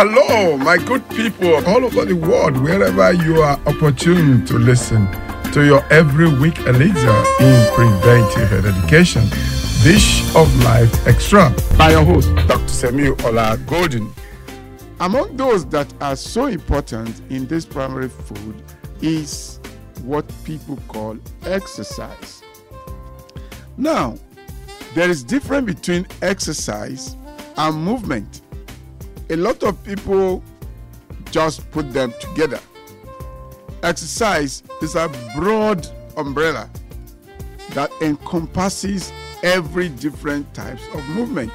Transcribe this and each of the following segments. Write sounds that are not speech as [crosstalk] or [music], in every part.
Hello, my good people all over the world, wherever you are opportune to listen to your every week elixir in preventive education. Dish of Life Extra by your host, Dr. Samuel Ola Golden. Among those that are so important in this primary food is what people call exercise. Now, there is difference between exercise and movement. A lot of people just put them together. Exercise is a broad umbrella that encompasses every different types of movement.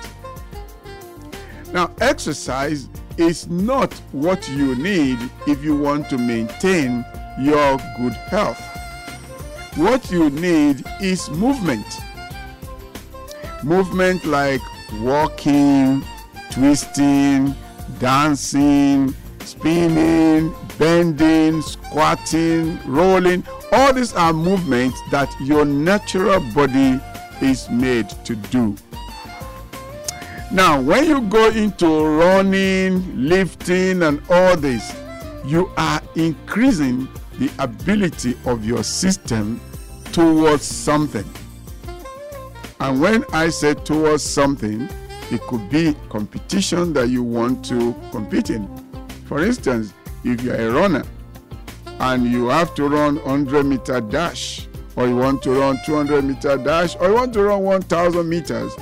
Now, exercise is not what you need if you want to maintain your good health. What you need is movement. Movement like walking, twisting, dancing, spinning, bending, squatting, rolling. All these are movements that your natural body is made to do. Now, when you go into running, lifting, and all this, you are increasing the ability of your system towards something. And when I say towards something, it could be competition that you want to compete in. For instance, if you're a runner and you have to run 100 meter dash, or you want to run 200 meter dash, or you want to run 1000 meters,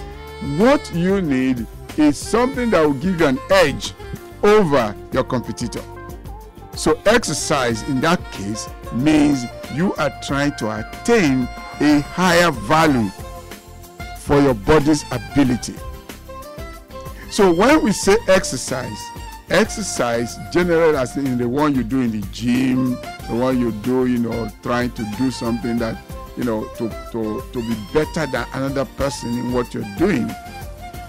what you need is something that will give you an edge over your competitor. So, exercise in that case means you are trying to attain a higher value for your body's ability. So, when we say exercise, exercise generally as in the one you do in the gym, the one you do, you know, trying to do something that, you know, to, to, to be better than another person in what you're doing,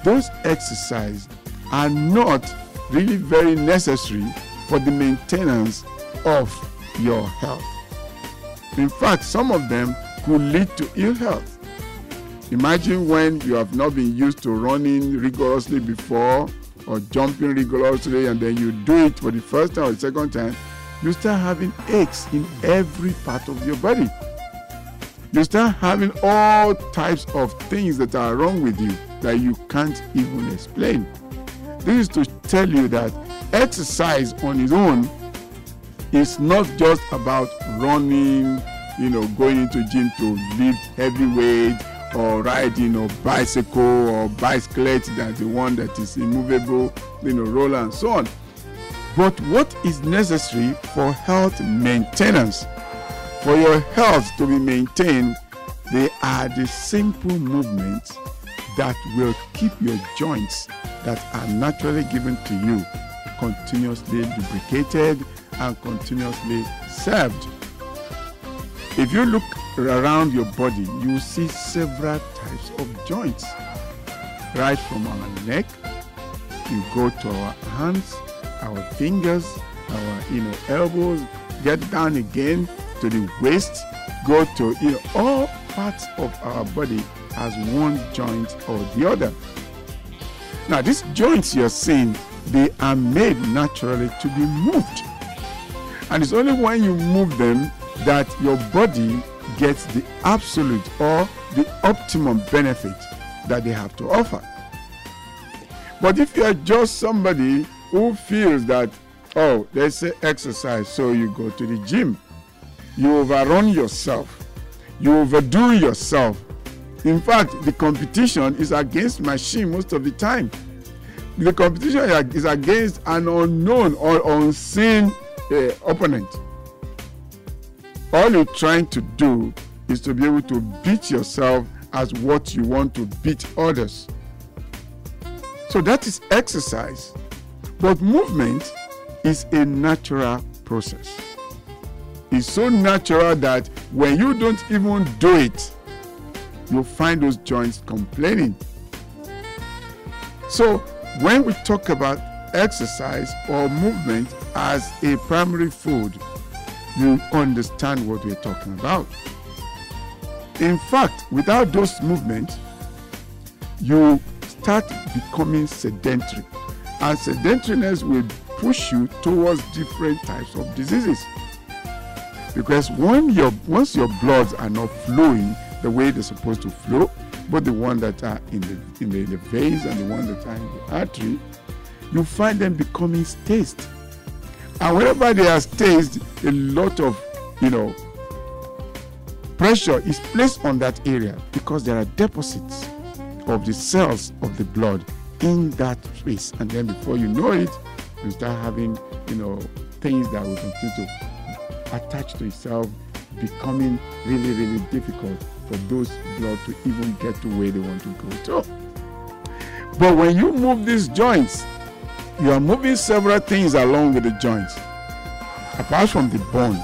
those exercise are not really very necessary for the maintenance of your health. In fact, some of them could lead to ill health. Imagine when you have not been used to running rigorously before or jumping rigorously and then you do it for the first time or the second time, you start having aches in every part of your body. You start having all types of things that are wrong with you that you can't even explain. This is to tell you that exercise on its own is not just about running, you know, going into gym to lift heavy weight or riding a bicycle or bicyclette that's the one that is immovable, you know, roller and so on. But what is necessary for health maintenance? For your health to be maintained, they are the simple movements that will keep your joints that are naturally given to you continuously lubricated and continuously served. If you look around your body, you see several types of joints. Right from our neck, you go to our hands, our fingers, our you know elbows, get down again to the waist, go to you know all parts of our body as one joint or the other. Now, these joints you're seeing, they are made naturally to be moved. And it's only when you move them that your body gets the absolute or the optimum benefit that they have to offer. But if you are just somebody who feels that, oh, they say exercise, so you go to the gym, you overrun yourself, you overdo yourself. In fact, the competition is against machine most of the time. The competition is against an unknown or unseen uh, opponent. All you're trying to do is to be able to beat yourself as what you want to beat others. So that is exercise. But movement is a natural process. It's so natural that when you don't even do it, you'll find those joints complaining. So when we talk about exercise or movement as a primary food, you understand what we're talking about. In fact, without those movements, you start becoming sedentary. and sedentariness will push you towards different types of diseases because when your once your bloods are not flowing the way they're supposed to flow both the ones that are in the in the, in the veins and the ones that are in the artery you find them becoming staged and whenever they are staged a lot of you know pressure is placed on that area because there are deposits of the cells of the blood in that space. And then before you know it you start having you know things that will continue to attach to itself becoming really really difficult for those blood to even get to where they want to go. To but when you move these joints you are moving several things along with the joints. Apart from the bone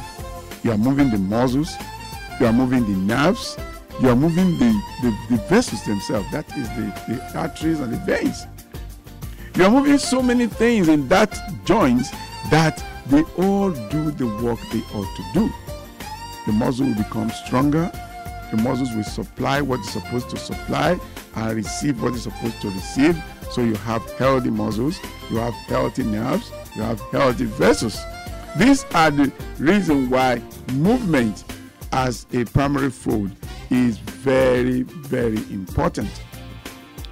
you are moving the muscles you are moving the nerves you are moving the, the, the vessels themselves that is the, the arteries and the veins. You are moving so many things in that joints that they all do the work they ought to do. The muscle will become stronger the muscles will supply what it's supposed to supply and receive what it's supposed to receive so you have healthy muscles you have healthy nerves you have healthy vessels these are the reason why movement as a primary food is very, very important.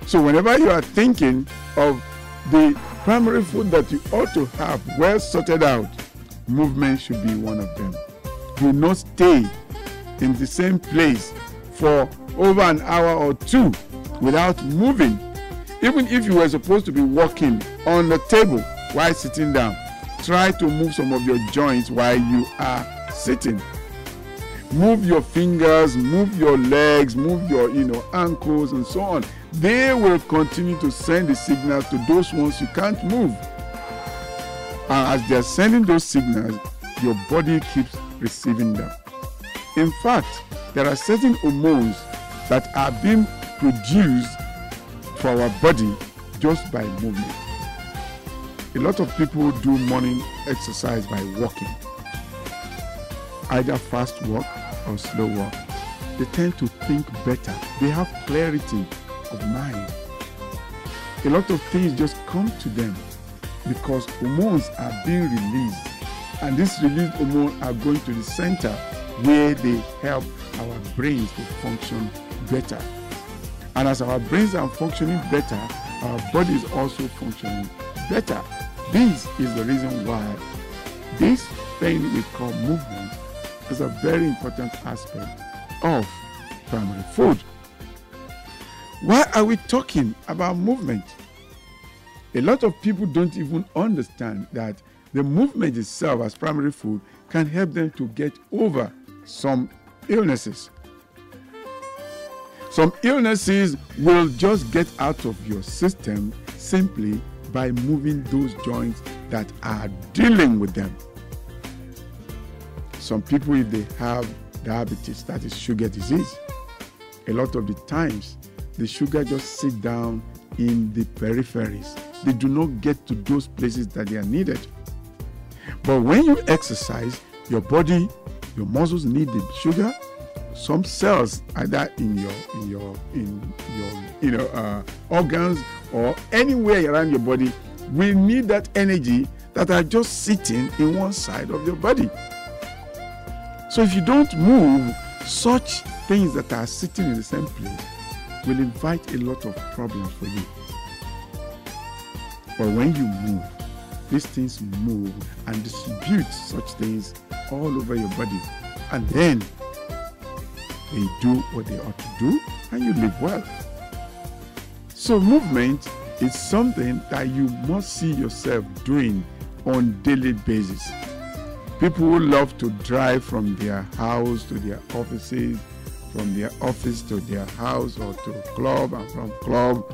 So, whenever you are thinking of the primary food that you ought to have well sorted out, movement should be one of them. Do not stay in the same place for over an hour or two without moving. Even if you were supposed to be walking on the table while sitting down, try to move some of your joints while you are sitting. Move your fingers move your legs move your you know ankles and so on. They will continue to send the signals to those ones you can't move. And as they are sending those signals your body keeps receiving them. In fact there are certain hormones that are being produced for our body just by movement a lot of people do morning exercise by walking either fast walk or slow walk. They tend to think better. They have clarity of mind. A lot of things just come to them because hormones are being released. And these released hormones are going to the center where they help our brains to function better. And as our brains are functioning better, our body is also functioning better. This is the reason why this thing we call movement is a very important aspect of primary food. Why are we talking about movement? A lot of people don't even understand that the movement itself as primary food can help them to get over some illnesses. Some illnesses will just get out of your system simply by moving those joints that are dealing with them. Some people, if they have diabetes, that is sugar disease, a lot of the times the sugar just sit down in the peripheries. They do not get to those places that they are needed. But when you exercise, your body, your muscles need the sugar. Some cells, either in your in your in your you know uh, organs or anywhere around your body, will need that energy that are just sitting in one side of your body. So if you don't move, such things that are sitting in the same place will invite a lot of problems for you. But when you move, these things move and distribute such things all over your body. And then they do what they ought to do and you live well. So movement is something that you must see yourself doing on daily basis. People who love to drive from their house to their offices, from their office to their house or to club and from club,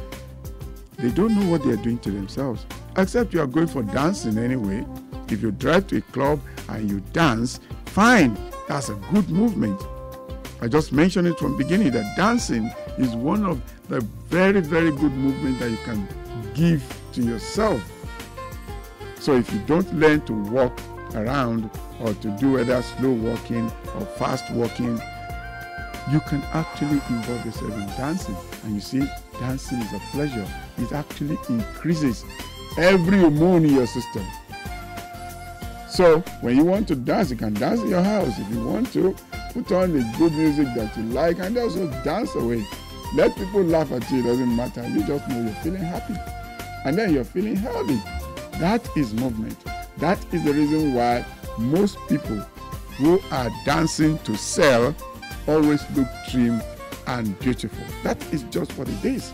they don't know what they are doing to themselves. Except you are going for dancing anyway. If you drive to a club and you dance, fine, that's a good movement. I just mentioned it from beginning that dancing is one of the very, very good movement that you can give to yourself. So if you don't learn to walk around or to do either slow walking or fast walking, you can actually involve yourself in dancing. And you see, dancing is a pleasure. It actually increases every hormone in your system. So when you want to dance, you can dance in your house. If you want to, put on the good music that you like and also dance away. Let people laugh at you, it doesn't matter. You just know you're feeling happy. And then you're feeling healthy. That is movement. That is the reason why most people who are dancing to sell always look trim and beautiful. That is just what it is.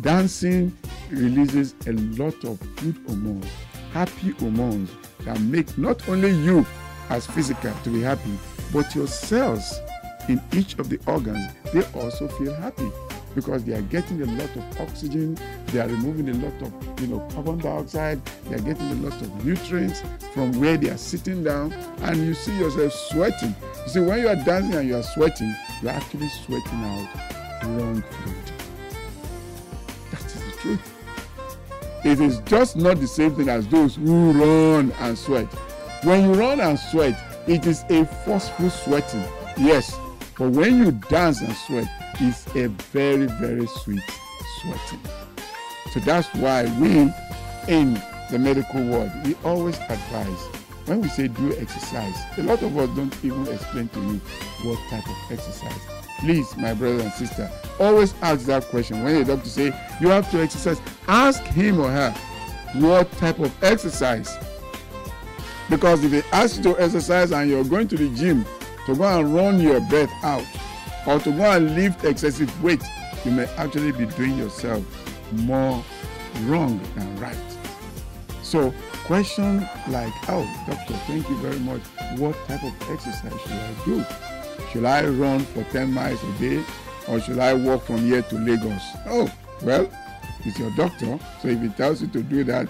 Dancing releases a lot of good hormones, happy hormones that make not only you as physical to be happy, but your cells in each of the organs, they also feel happy because they are getting a lot of oxygen, they are removing a lot of you know carbon dioxide, they are getting a lot of nutrients from where they are sitting down, and you see yourself sweating. You see, when you are dancing and you are sweating, you are actually sweating out wrong fluid. That is the truth. It is just not the same thing as those who run and sweat. When you run and sweat, it is a forceful sweating, yes. But when you dance and sweat, it's a very, very sweet sweating. So that's why we in the medical world, we always advise when we say do exercise, a lot of us don't even explain to you what type of exercise. Please, my brother and sister, always ask that question. When the doctor say you have to exercise, ask him or her what type of exercise. Because if they ask you to exercise and you're going to the gym to go and run your breath out or to go and lift excessive weight, you may actually be doing yourself more wrong than right. So question like, oh, doctor, thank you very much. What type of exercise should I do? Should I run for 10 miles a day or should I walk from here to Lagos? Oh, well, it's your doctor. So if he tells you to do that,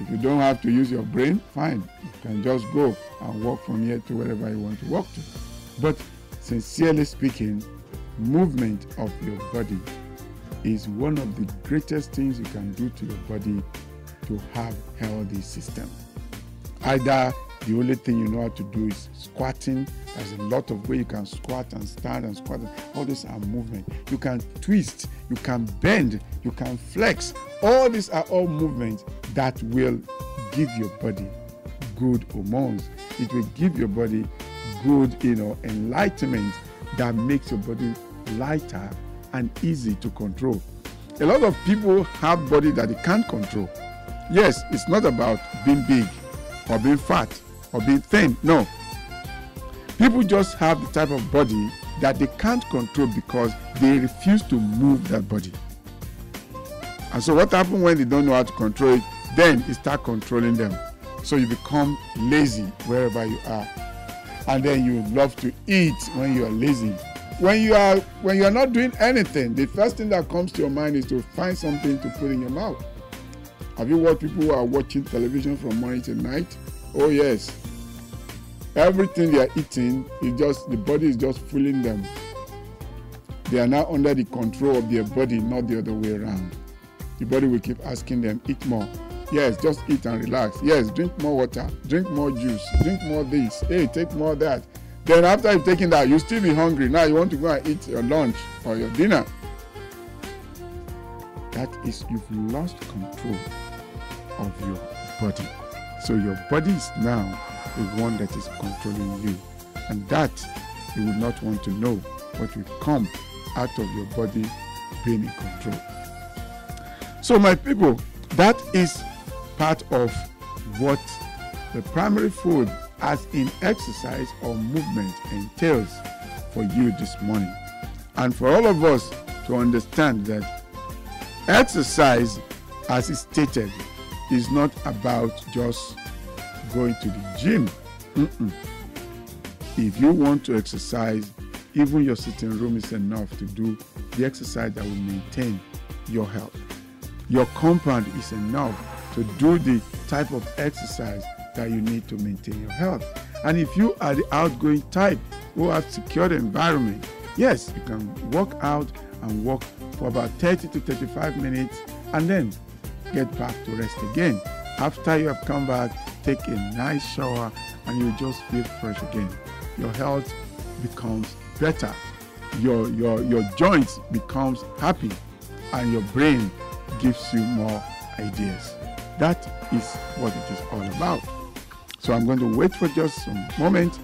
if you don't have to use your brain, fine. You can just go and walk from here to wherever you want to walk to. But sincerely speaking, movement of your body is one of the greatest things you can do to your body to have healthy system. Either the only thing you know how to do is squatting. There's a lot of way you can squat and stand and squat. All these are movement. You can twist, you can bend, you can flex. All these are all movements that will give your body good hormones. It will give your body good, you know, enlightenment that makes your body lighter and easy to control. A lot of people have body that they can't control. Yes, it's not about being big or being fat or being thin. No. People just have the type of body that they can't control because they refuse to move that body. And so what happens when they don't know how to control it? Then you start controlling them. So you become lazy wherever you are. And then you love to eat when you are lazy. When you are when you are not doing anything, the first thing that comes to your mind is to find something to put in your mouth. Have you watched people who are watching television from morning to night? Oh yes. Everything they are eating is just the body is just fooling them. They are now under the control of their body, not the other way around. The body will keep asking them, eat more. Yes, just eat and relax. Yes, drink more water, drink more juice, drink more this. Hey, take more that. Then after you've taken that, you still be hungry. Now you want to go and eat your lunch or your dinner. That is you've lost control of your body. So your body is now the one that is controlling you. And that you will not want to know what will come out of your body being in control. So, my people, that is part of what the primary food, as in exercise or movement, entails for you this morning. And for all of us to understand that exercise, as is stated, is not about just going to the gym. Mm-mm. If you want to exercise, even your sitting room is enough to do the exercise that will maintain your health. Your compound is enough to do the type of exercise that you need to maintain your health. And if you are the outgoing type who have secured environment, yes, you can walk out and walk for about 30 to 35 minutes and then get back to rest again. After you have come back, take a nice shower and you just feel fresh again. Your health becomes better. Your your your joints becomes happy and your brain gives you more ideas. That is what it is all about. So I'm going to wait for just a moment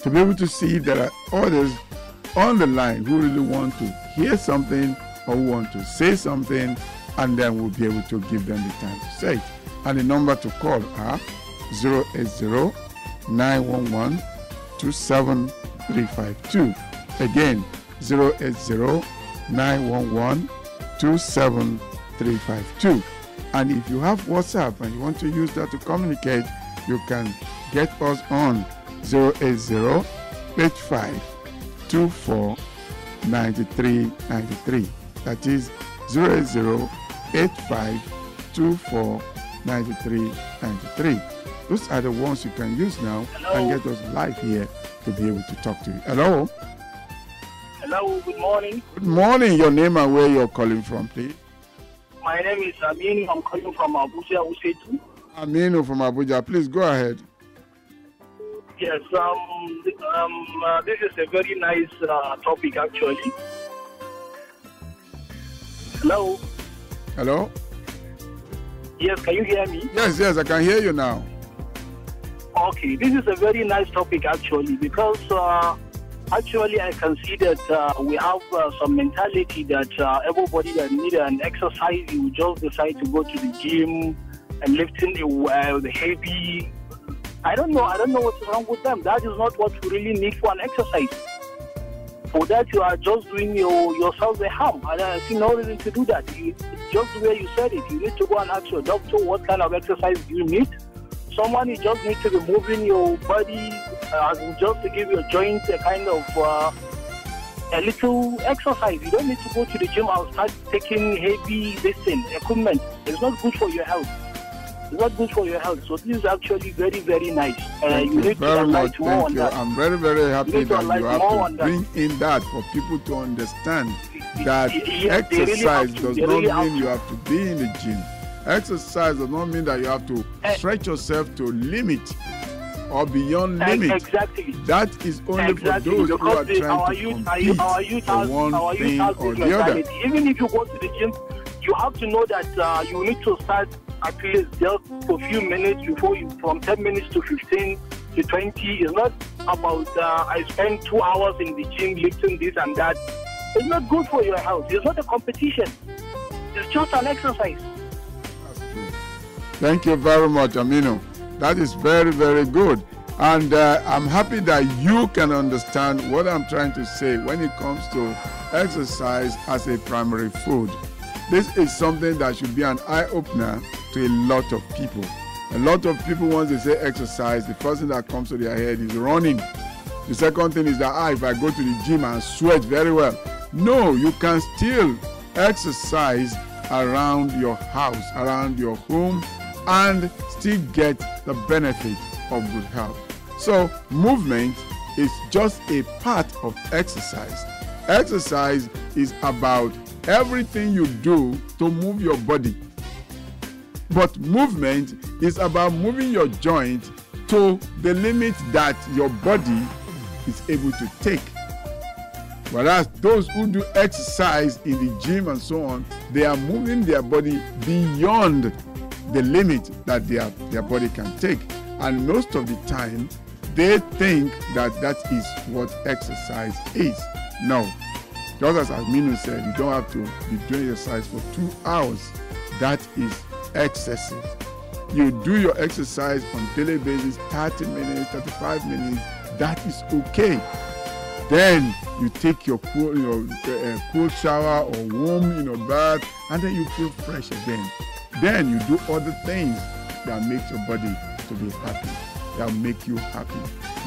to be able to see if there are others on the line who really want to hear something or want to say something, and then we'll be able to give them the time to say it. And the number to call are 080 911 27352. Again, 080 911 27352. And if you have WhatsApp and you want to use that to communicate, you can get us on 080 85 24 93 93. That is 080 85 24 93 93. Those are the ones you can use now Hello. and get us live here to be able to talk to you. Hello. Hello, good morning. Good morning. Your name and where you're calling from, please. My name is Amin. I'm calling from Abuja, Usetu. Aminu from Abuja. Please go ahead. Yes, um, um, uh, this is a very nice uh, topic actually. Hello. Hello. Yes, can you hear me? Yes, yes, I can hear you now. Okay, this is a very nice topic actually because uh, actually I can see that uh, we have uh, some mentality that uh, everybody that need an exercise, you just decide to go to the gym and lifting the, uh, the heavy. I don't know. I don't know what's wrong with them. That is not what you really need for an exercise. For that, you are just doing your, yourself a harm. And I see no reason to do that. You, just the way you said it, you need to go and ask your doctor what kind of exercise you need someone you just need to be moving your body uh, just to give your joints a kind of uh, a little exercise. You don't need to go to the gym and start taking heavy lifting equipment. It's not good for your health. It's not good for your health. So this is actually very, very nice. Uh, Thank you you need very enlighten much. more Thank you. that. I'm very, very happy to that you have to on that. bring in that for people to understand that really exercise have does not really mean to. you have to be in the gym. Exercise does not mean that you have to Eh. stretch yourself to limit or beyond Ex- limit. Exactly. That is only Exactly, for those who because are the, trying our to youth, our, compete our youth for has, one our youth thing has or the other. Even if you go to the gym, you have to know that uh, you need to start at least just for a few minutes before you, from 10 minutes to 15 to 20. It's not about uh, I spend two hours in the gym lifting this and that. It's not good for your health. It's not a competition. It's just an exercise. That's true. Thank you very much, Aminu. That is very, very good. And uh, I'm happy that you can understand what I'm trying to say when it comes to exercise as a primary food. This is something that should be an eye opener to a lot of people. A lot of people, once they say exercise, the first thing that comes to their head is running. The second thing is that ah, if I go to the gym and sweat very well. No, you can still exercise around your house, around your home, and still get the benefit of good health. So, movement is just a part of exercise. Exercise is about everything you do to move your body. But movement is about moving your joint to the limit that your body is able to take. Whereas those who do exercise in the gym and so on, they are moving their body beyond the limit that their, their body can take. And most of the time, they think that that is what exercise is. No. Just as Aminu said, you don't have to be doing exercise for two hours. That is excessive. You do your exercise on daily basis, 30 minutes, 35 minutes, that is okay. Then you take your cool, you know, uh, cool shower or warm, you know, bath, and then you feel fresh again. Then you do other things that make your body to be happy, that make you happy.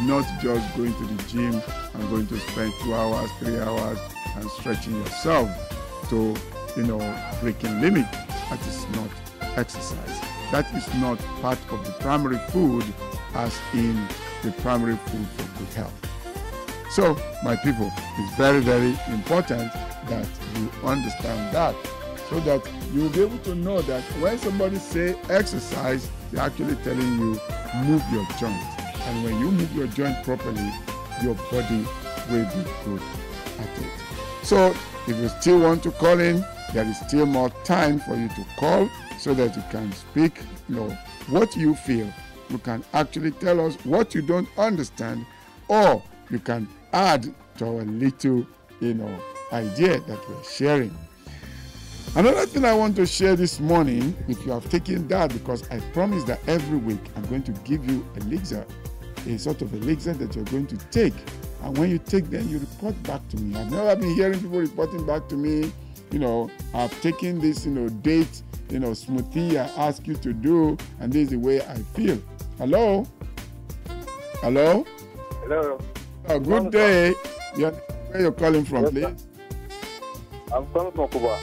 Not just going to the gym and going to spend two hours, three hours, and stretching yourself to, you know, breaking limit. That is not exercise. That is not part of the primary food, as in the primary food for good health. So, my people, it's very, very important that you understand that so that you will be able to know that when somebody say exercise, they're actually telling you move your joint. And when you move your joint properly, your body will be good at it. So, if you still want to call in, there is still more time for you to call so that you can speak, you know, what you feel. You can actually tell us what you don't understand, or you can add to our little, you know, idea that we're sharing. Another thing I want to share this morning, if you have taken that, because I promise that every week I'm going to give you a elixir, a sort of elixir that you're going to take. And when you take them, you report back to me. I've never been hearing people reporting back to me, you know, I've taken this, you know, date, you know, smoothie I ask you to do, and this is the way I feel. Hello? Hello? Hello. Oh, good day. You're, where you calling from, please? I'm calling from Kubwa.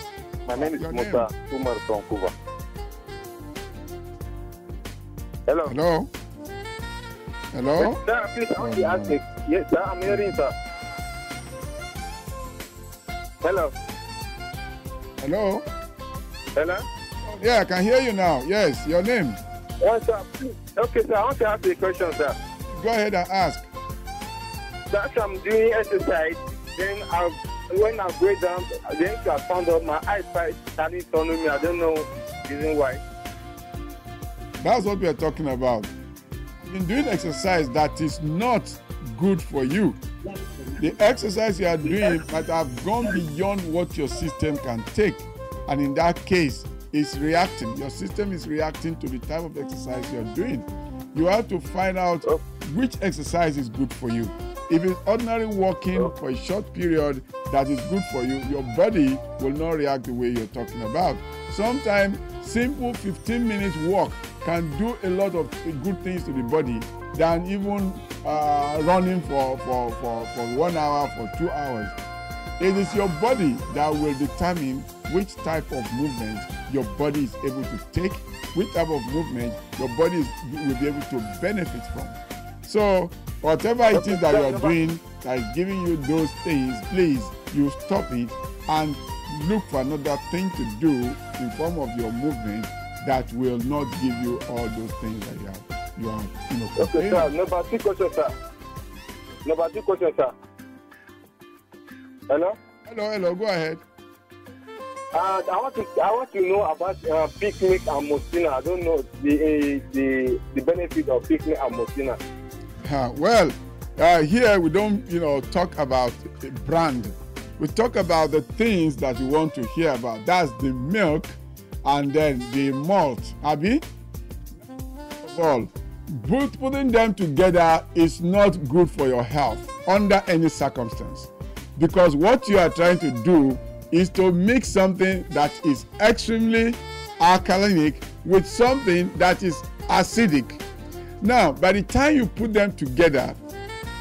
My name is Your Musa Umar from Kubwa. Hello. Hello? Hello? Sir, please, I want to ask. Yes, sir, I'm hearing, sir. Hello. Hello? Hello. Yeah, I can hear you now. Yes, your name. Yes, sir, please. Okay, sir, I want to ask you a question, sir. Go ahead and ask. Sir, I'm doing exercise, then I, when I go down, then I found out my eyesight starting turning me. I don't know the reason why. That's what we are talking about. You've been doing exercise that is not good for you. The exercise you are doing might have gone beyond what your system can take. And in that case, it's reacting. Your system is reacting to the type of exercise you're doing. You have to find out oh. which exercise is good for you. If it's ordinary walking for a short period that is good for you, your body will not react the way you're talking about. Sometimes simple 15 minutes walk can do a lot of good things to the body than even uh, running for, for, for, for one hour, for two hours. It is your body that will determine which type of movement your body is able to take, which type of movement your body is, will be able to benefit from. So, whatever it is that you are doing that is giving you those things, please, you stop it and look for another thing to do in form of your movement that will not give you all those things that you are, you are, you know, Okay, sir. Number two question, sir. Number two question, sir. Hello. Hello, hello, go ahead. Uh, I want to I want to know about uh, picnic and Mosina. I don't know the uh, the the benefit of picnic and Mosina. Uh, well, uh, here we don't, you know, talk about brand. We talk about the things that you want to hear about. That's the milk and then the malt. First all, both putting them together is not good for your health under any circumstance. Because what you are trying to do is to mix something that is extremely alkalinic with something that is acidic. Now, by the time you put them together,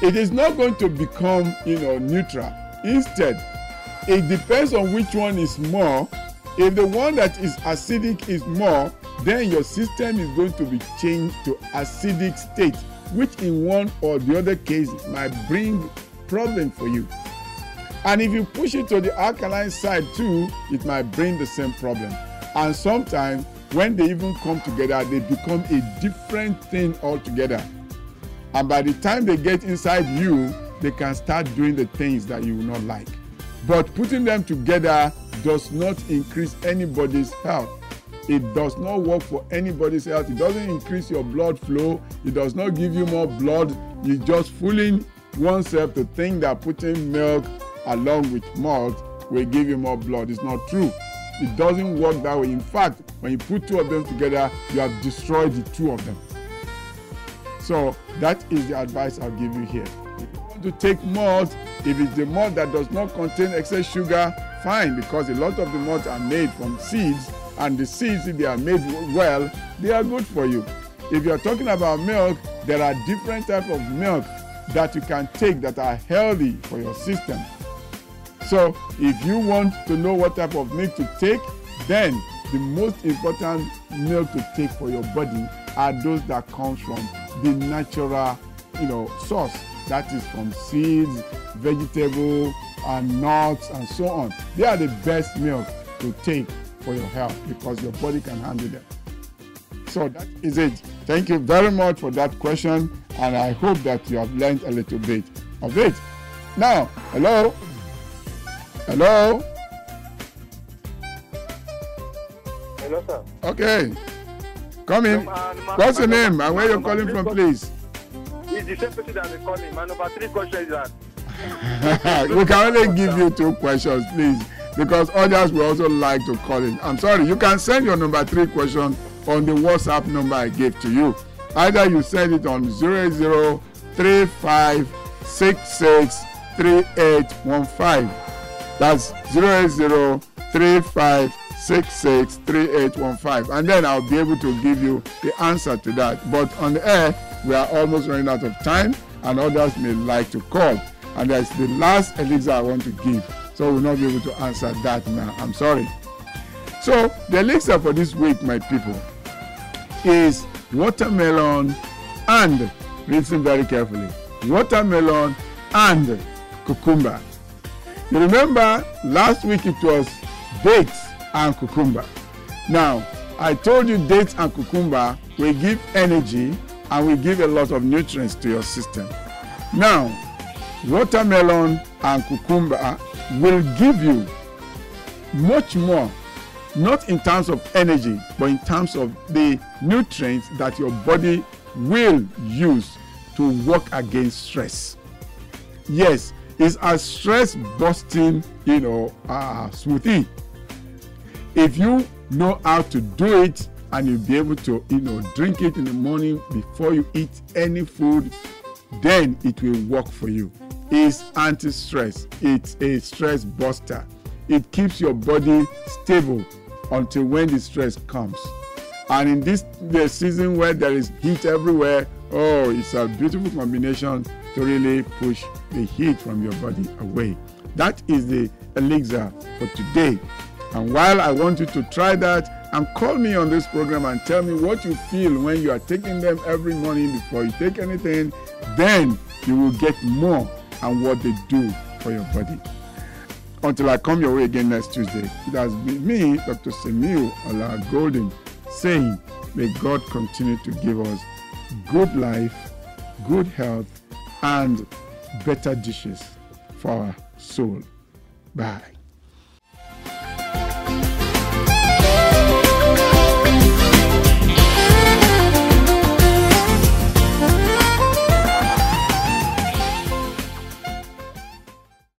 it is not going to become, you know, neutral. Instead, it depends on which one is more. If the one that is acidic is more, then your system is going to be changed to acidic state, which in one or the other case might bring problem for you. And if you push it to the alkaline side too, it might bring the same problem. And sometimes when they even come together, they become a different thing altogether. And by the time they get inside you, they can start doing the things that you will not like. But putting them together does not increase anybody's health. It does not work for anybody's health. It doesn't increase your blood flow. It does not give you more blood. You're just fooling oneself to think that putting milk along with malt will give you more blood. It's not true. It doesn't work that way. In fact, when you put two of them together, you have destroyed the two of them. So that is the advice I'll give you here. If you want to take malt, if it's the malt that does not contain excess sugar, fine, because a lot of the malt are made from seeds, and the seeds, if they are made well, they are good for you. If you are talking about milk, there are different types of milk that you can take that are healthy for your system. So if you want to know what type of milk to take, then the most important milk to take for your body are those that comes from the natural, you know, source. That is from seeds, vegetable, and nuts, and so on. They are the best milk to take for your health because your body can handle them. So that is it. Thank you very much for that question, and I hope that you have learned a little bit of it. Now, hello. Hello. Hello, sir. Okay. Come in. What's your name and where you're calling from, please? It's the same person that they calling. My number three question is that [laughs] we can only give you two questions, please, because others will also like to call in. I'm sorry, you can send your number three question on the WhatsApp number I gave to you. Either you send it on 0035663815. That's 08035663815. And then I'll be able to give you the answer to that. But on the air, we are almost running out of time, and others may like to call. And that's the last elixir I want to give. So we'll not be able to answer that now. I'm sorry. So the elixir for this week, my people, is watermelon and listen very carefully. Watermelon and cucumber. You remember last week it was dates and cucumber. Now, I told you dates and cucumber will give energy and will give a lot of nutrients to your system. Now, watermelon and cucumber will give you much more, not in terms of energy, but in terms of the nutrients that your body will use to work against stress. Yes, it's a stress busting, you know, uh, smoothie. If you know how to do it and you'll be able to, you know, drink it in the morning before you eat any food, then it will work for you. It's anti-stress. It's a stress buster. It keeps your body stable until when the stress comes. And in this the season where there is heat everywhere, oh, it's a beautiful combination to really push the heat from your body away. That is the elixir for today. And while I want you to try that, and call me on this program and tell me what you feel when you are taking them every morning before you take anything, then you will get more and what they do for your body. Until I come your way again next Tuesday, it has been me, Dr. Semiu Ola Golden, saying, May God continue to give us good life, good health, and better dishes for our soul. Bye.